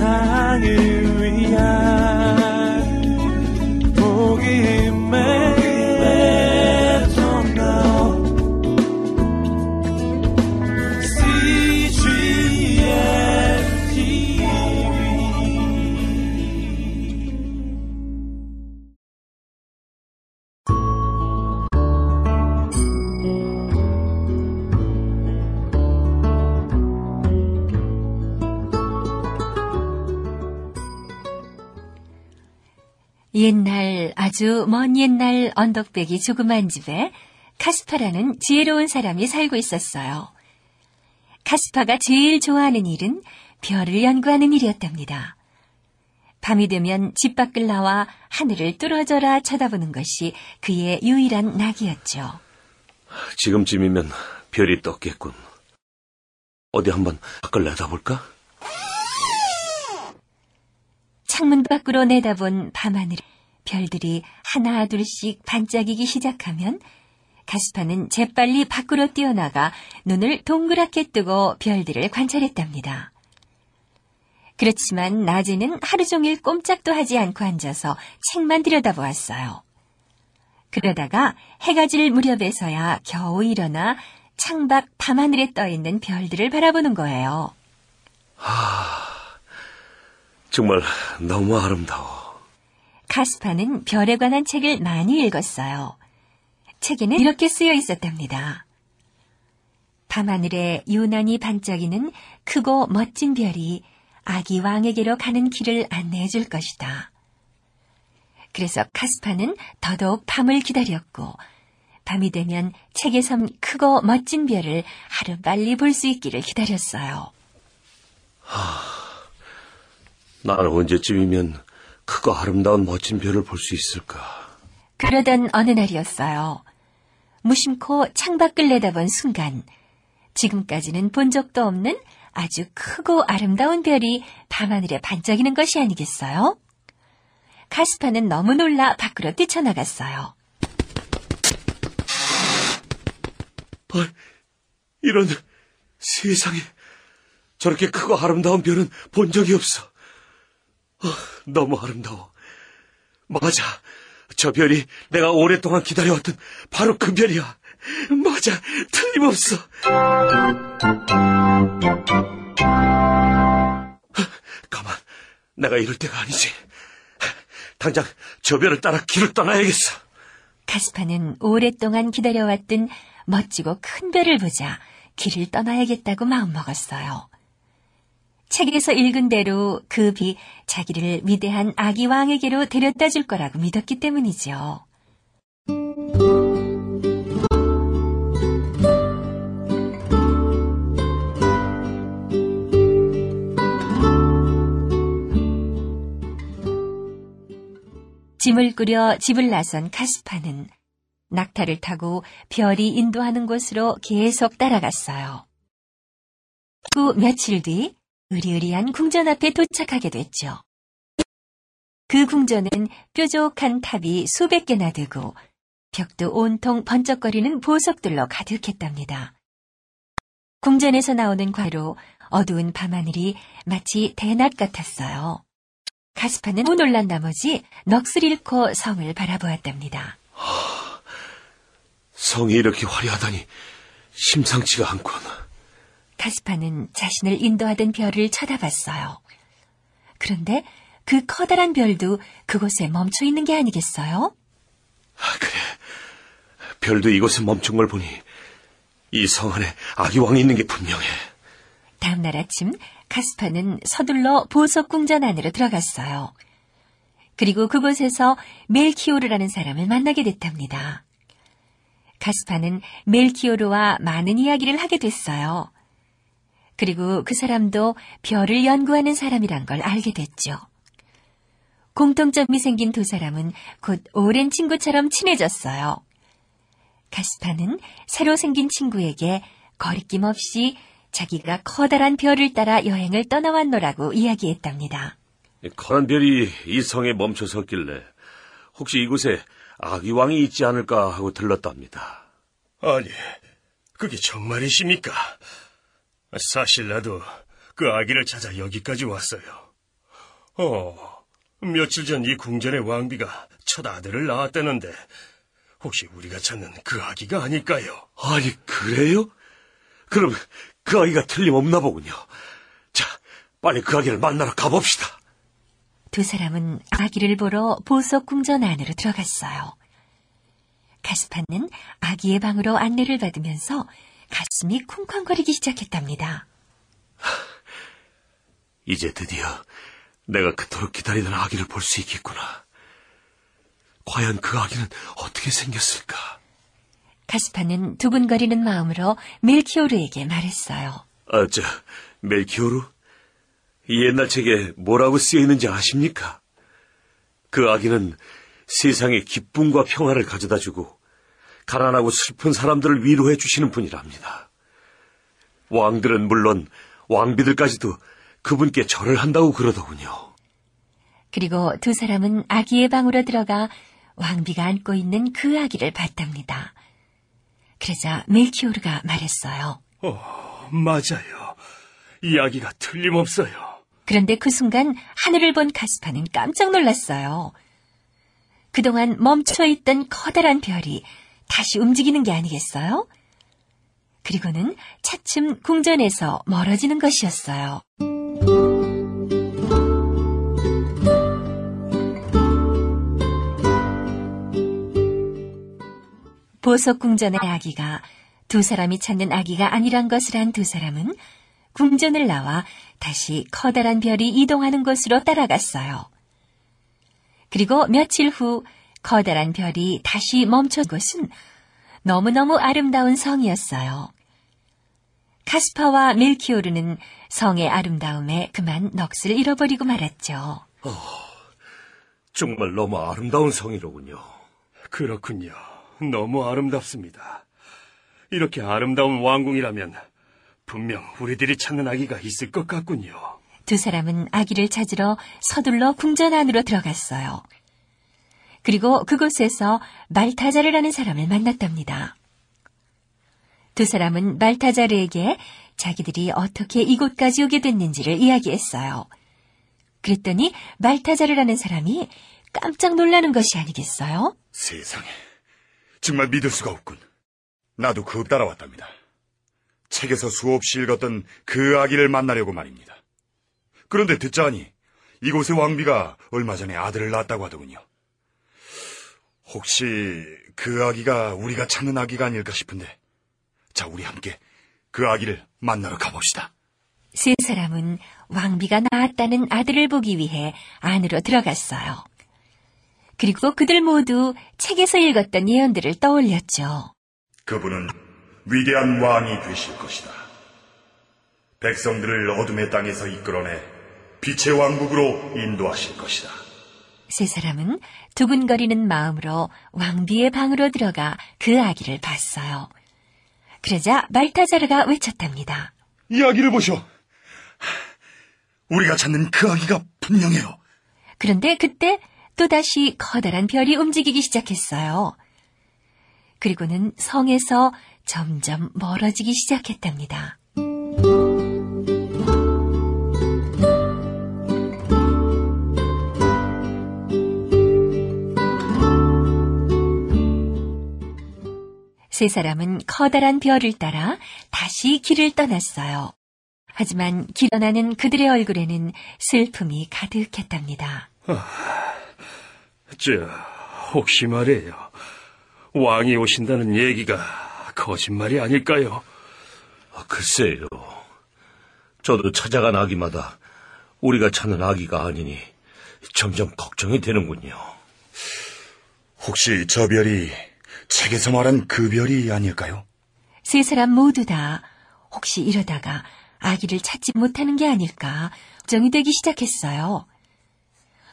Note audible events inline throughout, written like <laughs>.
세상을 옛날 아주 먼 옛날 언덕배기 조그만 집에 카스파라는 지혜로운 사람이 살고 있었어요. 카스파가 제일 좋아하는 일은 별을 연구하는 일이었답니다. 밤이 되면 집 밖을 나와 하늘을 뚫어져라 쳐다보는 것이 그의 유일한 낙이었죠. 지금쯤이면 별이 떴겠군. 어디 한번 밖을 내다볼까? 창문 밖으로 내다본 밤하늘에 별들이 하나 둘씩 반짝이기 시작하면 가스파는 재빨리 밖으로 뛰어나가 눈을 동그랗게 뜨고 별들을 관찰했답니다. 그렇지만 낮에는 하루 종일 꼼짝도 하지 않고 앉아서 책만 들여다보았어요. 그러다가 해가 질 무렵에서야 겨우 일어나 창밖 밤하늘에 떠있는 별들을 바라보는 거예요. 정말 너무 아름다워. 카스파는 별에 관한 책을 많이 읽었어요. 책에는 이렇게 쓰여 있었답니다. 밤하늘에 유난히 반짝이는 크고 멋진 별이 아기 왕에게로 가는 길을 안내해 줄 것이다. 그래서 카스파는 더더욱 밤을 기다렸고, 밤이 되면 책에 섬 크고 멋진 별을 하루빨리 볼 수 있기를 기다렸어요. 난 언제쯤이면 크고 아름다운 멋진 별을 볼 수 있을까? 그러던 어느 날이었어요. 무심코 창밖을 내다본 순간, 지금까지는 본 적도 없는 아주 크고 아름다운 별이 밤하늘에 반짝이는 것이 아니겠어요? 카스파는 너무 놀라 밖으로 뛰쳐나갔어요. 헐, 이런 세상에 저렇게 크고 아름다운 별은 본 적이 없어. 어, 너무 아름다워. 맞아. 저 별이 내가 오랫동안 기다려왔던 바로 그 별이야. 맞아. 틀림없어. 가만. 내가 이럴 때가 아니지. 당장 저 별을 따라 길을 떠나야겠어. 카스파는 오랫동안 기다려왔던 멋지고 큰 별을 보자 길을 떠나야겠다고 마음먹었어요. 책에서 읽은 대로 그 비 자기를 위대한 아기 왕에게로 데려다 줄 거라고 믿었기 때문이죠. 짐을 꾸려 집을 나선 카스파는 낙타를 타고 별이 인도하는 곳으로 계속 따라갔어요. 후 며칠 뒤 의리의리한 궁전 앞에 도착하게 됐죠. 그 궁전은 뾰족한 탑이 수백 개나 되고 벽도 온통 번쩍거리는 보석들로 가득했답니다. 궁전에서 나오는 과로 어두운 밤하늘이 마치 대낮 같았어요. 가스파는 너무 놀란 나머지 넋을 잃고 성을 바라보았답니다. 성이 이렇게 화려하다니 심상치가 않군. 가스파는 자신을 인도하던 별을 쳐다봤어요. 그런데 그 커다란 별도 그곳에 멈춰 있는 게 아니겠어요? 아, 그래. 별도 이곳에 멈춘 걸 보니 이 성 안에 아기 왕이 있는 게 분명해. 다음 날 아침 카스파는 서둘러 보석 궁전 안으로 들어갔어요. 그리고 그곳에서 멜키오르라는 사람을 만나게 됐답니다. 카스파는 멜키오르와 많은 이야기를 하게 됐어요. 그리고 그 사람도 별을 연구하는 사람이란 걸 알게 됐죠. 공통점이 생긴 두 사람은 곧 오랜 친구처럼 친해졌어요. 카스파는 새로 생긴 친구에게 거리낌 없이 자기가 커다란 별을 따라 여행을 떠나왔노라고 이야기했답니다. 커다란 별이 이 성에 멈춰 섰길래 혹시 이곳에 아기 왕이 있지 않을까 하고 들렀답니다. 아니, 그게 정말이십니까? 사실 나도 그 아기를 찾아 여기까지 왔어요. 어, 며칠 전 이 궁전의 왕비가 첫 아들을 낳았다는데 혹시 우리가 찾는 그 아기가 아닐까요? 아니, 그래요? 그럼 그 아기가 틀림없나 보군요. 자, 빨리 그 아기를 만나러 가봅시다. 두 사람은 아기를 보러 보석 궁전 안으로 들어갔어요. 가스파는 아기의 방으로 안내를 받으면서 가슴이 쿵쾅거리기 시작했답니다. <laughs> 이제 드디어 내가 그토록 기다리던 아기를 볼 수 있겠구나. 과연 그 아기는 어떻게 생겼을까? 가스파는 두근거리는 마음으로 멜키오르에게 말했어요. 아, 저, 멜키오르? 이 옛날 책에 뭐라고 쓰여 있는지 아십니까? 그 아기는 세상에 기쁨과 평화를 가져다 주고, 가난하고 슬픈 사람들을 위로해 주시는 분이랍니다. 왕들은 물론 왕비들까지도 그분께 절을 한다고 그러더군요. 그리고 두 사람은 아기의 방으로 들어가 왕비가 안고 있는 그 아기를 봤답니다. 그러자 멜키오르가 말했어요. 어, 맞아요. 이 아기가 틀림없어요. 그런데 그 순간 하늘을 본 가스파는 깜짝 놀랐어요. 그동안 멈춰있던 커다란 별이 다시 움직이는 게 아니겠어요? 그리고는 차츰 궁전에서 멀어지는 것이었어요. 보석궁전의 아기가 두 사람이 찾는 아기가 아니란 것을 안 두 사람은 궁전을 나와 다시 커다란 별이 이동하는 곳으로 따라갔어요. 그리고 며칠 후 커다란 별이 다시 멈춘 곳은 너무너무 아름다운 성이었어요. 카스파와 멜키오르는 성의 아름다움에 그만 넋을 잃어버리고 말았죠. 정말 너무 아름다운 성이로군요. 그렇군요. 너무 아름답습니다. 이렇게 아름다운 왕궁이라면 분명 우리들이 찾는 아기가 있을 것 같군요. 두 사람은 아기를 찾으러 서둘러 궁전 안으로 들어갔어요. 그리고 그곳에서 말타자르라는 사람을 만났답니다. 두 사람은 말타자르에게 자기들이 어떻게 이곳까지 오게 됐는지를 이야기했어요. 그랬더니 말타자르라는 사람이 깜짝 놀라는 것이 아니겠어요? 세상에. 정말 믿을 수가 없군. 나도 그 따라왔답니다. 책에서 수없이 읽었던 그 아기를 만나려고 말입니다. 그런데 듣자하니 이곳의 왕비가 얼마 전에 아들을 낳았다고 하더군요. 혹시 그 아기가 우리가 찾는 아기가 아닐까 싶은데, 자, 우리 함께 그 아기를 만나러 가봅시다. 세 사람은 왕비가 낳았다는 아들을 보기 위해 안으로 들어갔어요. 그리고 그들 모두 책에서 읽었던 예언들을 떠올렸죠. 그분은 위대한 왕이 되실 것이다. 백성들을 어둠의 땅에서 이끌어내 빛의 왕국으로 인도하실 것이다. 세 사람은 두근거리는 마음으로 왕비의 방으로 들어가 그 아기를 봤어요. 그러자 말타자르가 외쳤답니다. 이 아기를 보시오. 우리가 찾는 그 아기가 분명해요. 그런데 그때 또다시 커다란 별이 움직이기 시작했어요. 그리고는 성에서 점점 멀어지기 시작했답니다. 세 사람은 커다란 별을 따라 다시 길을 떠났어요. 하지만 길어나는 그들의 얼굴에는 슬픔이 가득했답니다. 저, 혹시 말이에요. 왕이 오신다는 얘기가 거짓말이 아닐까요? 아, 글쎄요. 저도 찾아간 아기마다 우리가 찾는 아기가 아니니 점점 걱정이 되는군요. 혹시 저 별이 책에서 말한 그 별이 아닐까요? 세 사람 모두 다 혹시 이러다가 아기를 찾지 못하는 게 아닐까 걱정이 되기 시작했어요.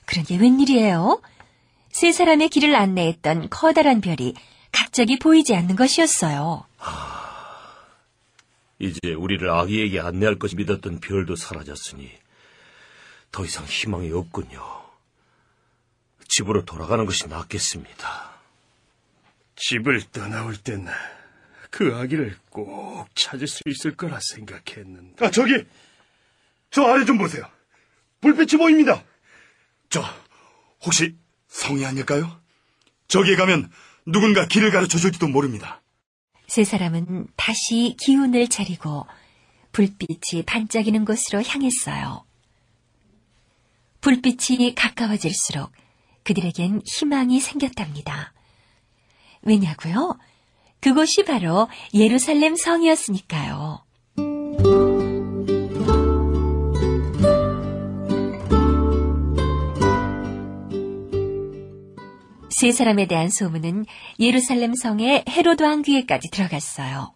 그런데 웬일이에요? 세 사람의 길을 안내했던 커다란 별이 갑자기 보이지 않는 것이었어요. 이제 우리를 아기에게 안내할 것이 믿었던 별도 사라졌으니 더 이상 희망이 없군요. 집으로 돌아가는 것이 낫겠습니다. 집을 떠나올 땐 그 아기를 꼭 찾을 수 있을 거라 생각했는데. 아, 저기! 저 아래 좀 보세요. 불빛이 보입니다. 저, 혹시 성이 아닐까요? 저기에 가면 누군가 길을 가르쳐 줄지도 모릅니다. 세 사람은 다시 기운을 차리고 불빛이 반짝이는 곳으로 향했어요. 불빛이 가까워질수록 그들에겐 희망이 생겼답니다. 왜냐고요? 그곳이 바로 예루살렘 성이었으니까요. 세 사람에 대한 소문은 예루살렘 성의 헤로드 왕 귀에까지 들어갔어요.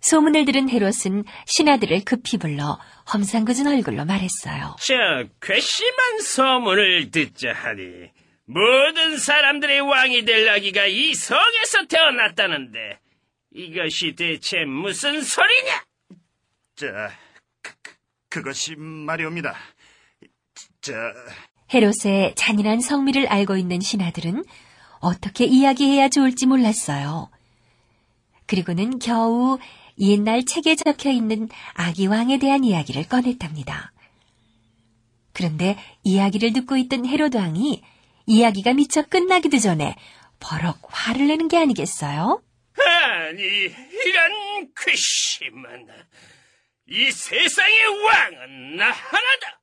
소문을 들은 헤롯은 신하들을 급히 불러 험상궂은 얼굴로 말했어요. 저 괘씸한 소문을 듣자 하니 모든 사람들의 왕이 될 아기가 이 성에서 태어났다는데 이것이 대체 무슨 소리냐? 저, 그, 그것이 말이옵니다. 저, 헤롯의 잔인한 성미를 알고 있는 신하들은 어떻게 이야기해야 좋을지 몰랐어요. 그리고는 겨우 옛날 책에 적혀 있는 아기 왕에 대한 이야기를 꺼냈답니다. 그런데 이야기를 듣고 있던 헤로드 왕이 이야기가 미처 끝나기도 전에 버럭 화를 내는 게 아니겠어요? 아니 이런 괘씸한 이 세상의 왕은 나 하나다.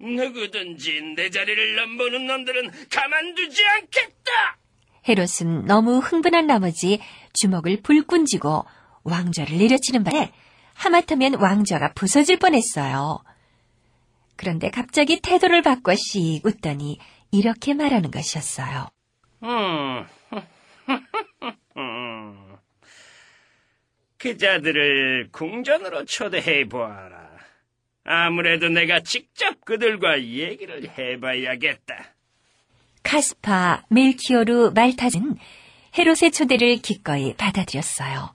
누구든지 내 자리를 넘보는 놈들은 가만두지 않겠다. 헤롯은 너무 흥분한 나머지 주먹을 불끈 쥐고 왕좌를 내려치는 바에 하마터면 왕좌가 부서질 뻔했어요. 그런데 갑자기 태도를 바꿔 씩 웃더니 이렇게 말하는 것이었어요. 음. 음. <laughs> 그 자들을 궁전으로 초대해 보아라. 아무래도 내가 직접 그들과 얘기를 해봐야겠다. 카스파, 멜키오르, 말타는 헤롯의 초대를 기꺼이 받아들였어요.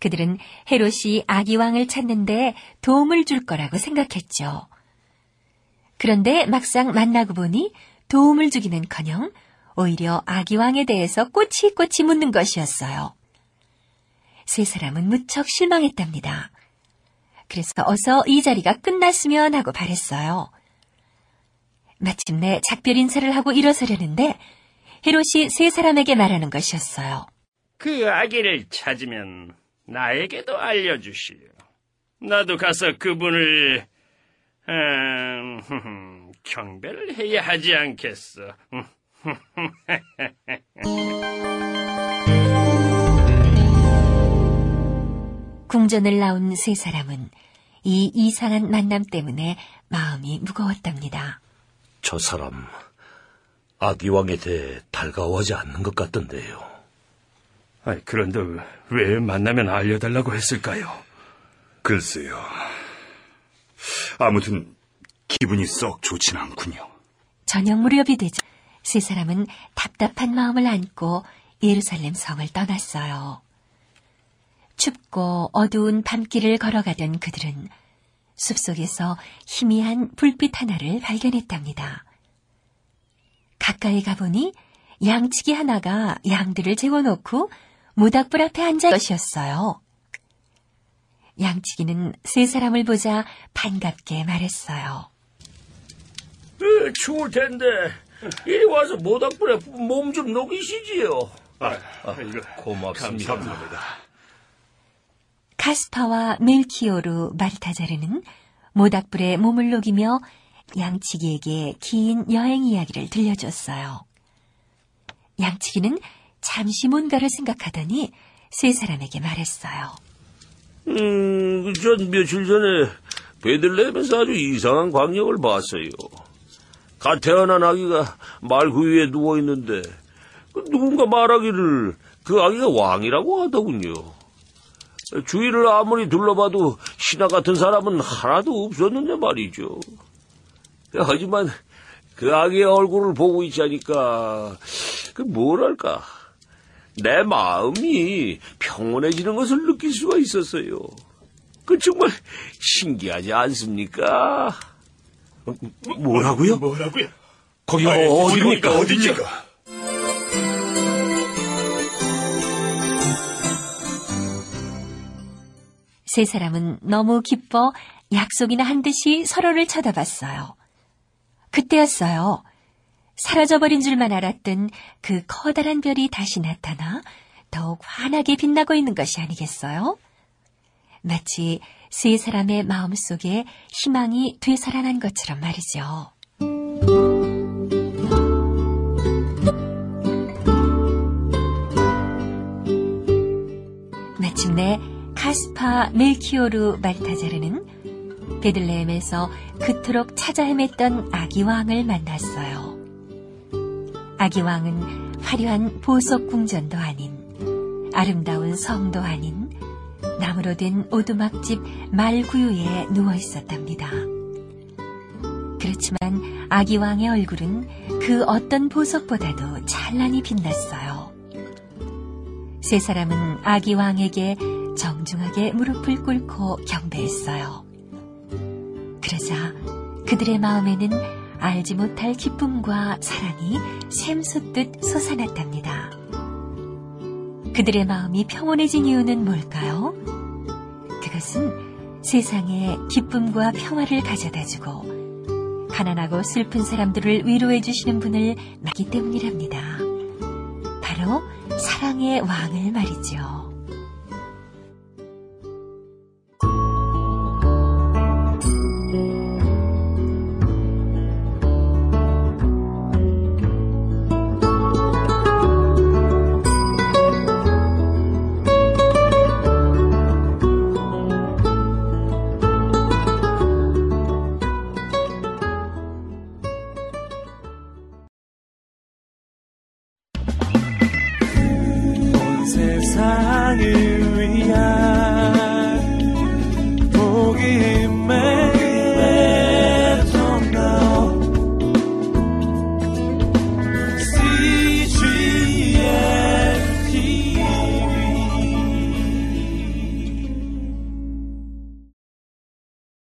그들은 헤롯이 아기왕을 찾는데 도움을 줄 거라고 생각했죠. 그런데 막상 만나고 보니 도움을 주기는 커녕 오히려 아기왕에 대해서 꼬치꼬치 묻는 것이었어요. 세 사람은 무척 실망했답니다. 그래서 어서 이 자리가 끝났으면 하고 바랬어요. 마침내 작별 인사를 하고 일어서려는데 헤롯이 세 사람에게 말하는 것이었어요. 그 아기를 찾으면 나에게도 알려주시오. 나도 가서 그분을 음, <laughs> 경배를 해야 하지 않겠어. <laughs> 궁전을 나온 세 사람은 이 이상한 만남 때문에 마음이 무거웠답니다. 저 사람 아기왕에 대해 달가워하지 않는 것 같던데요. 아이, 그런데 왜 만나면 알려달라고 했을까요? 글쎄요. 아무튼 기분이 썩 좋진 않군요. 저녁 무렵이 되자 세 사람은 답답한 마음을 안고 예루살렘 성을 떠났어요. 춥고 어두운 밤길을 걸어가던 그들은 숲속에서 희미한 불빛 하나를 발견했답니다. 가까이 가보니 양치기 하나가 양들을 재워놓고 모닥불 앞에 앉아 것이었어요. 양치기는 세 사람을 보자 반갑게 말했어요. 으, 추울 텐데 이리 와서 모닥불에 몸 좀 녹이시지요. 아, 고맙습니다. 카스파와 멜키오르 마르타자르는 모닥불에 몸을 녹이며 양치기에게 긴 여행 이야기를 들려줬어요. 양치기는 잠시 뭔가를 생각하더니 세 사람에게 말했어요. 음, 전 며칠 전에 베들레헴에서 아주 이상한 광경을 봤어요. 갓 태어난 아기가 말구 위에 누워 있는데 누군가 말하기를 그 아기가 왕이라고 하더군요. 주위를 아무리 둘러봐도 신하 같은 사람은 하나도 없었는데 말이죠. 하지만 그 아기의 얼굴을 보고 있자니까 그 뭐랄까 내 마음이 평온해지는 것을 느낄 수가 있었어요. 그 정말 신기하지 않습니까? 뭐라고요? 뭐라고요? 거기가 아이, 어디입니까? 어디입니까? 세 사람은 너무 기뻐 약속이나 한 듯이 서로를 쳐다봤어요. 그때였어요. 사라져버린 줄만 알았던 그 커다란 별이 다시 나타나 더욱 환하게 빛나고 있는 것이 아니겠어요? 마치 세 사람의 마음 속에 희망이 되살아난 것처럼 말이죠. 마침내 카스파 멜키오르 말타자르는 베들레헴에서 그토록 찾아 헤맸던 아기 왕을 만났어요. 아기 왕은 화려한 보석 궁전도 아닌 아름다운 성도 아닌 나무로 된 오두막집 말구유에 누워 있었답니다. 그렇지만 아기 왕의 얼굴은 그 어떤 보석보다도 찬란히 빛났어요. 세 사람은 아기 왕에게 정중하게 무릎을 꿇고 경배했어요. 그러자 그들의 마음에는 알지 못할 기쁨과 사랑이 샘솟듯 솟아났답니다. 그들의 마음이 평온해진 이유는 뭘까요? 그것은 세상에 기쁨과 평화를 가져다주고 가난하고 슬픈 사람들을 위로해 주시는 분을 맞기 때문이랍니다. 바로 사랑의 왕을 말이죠.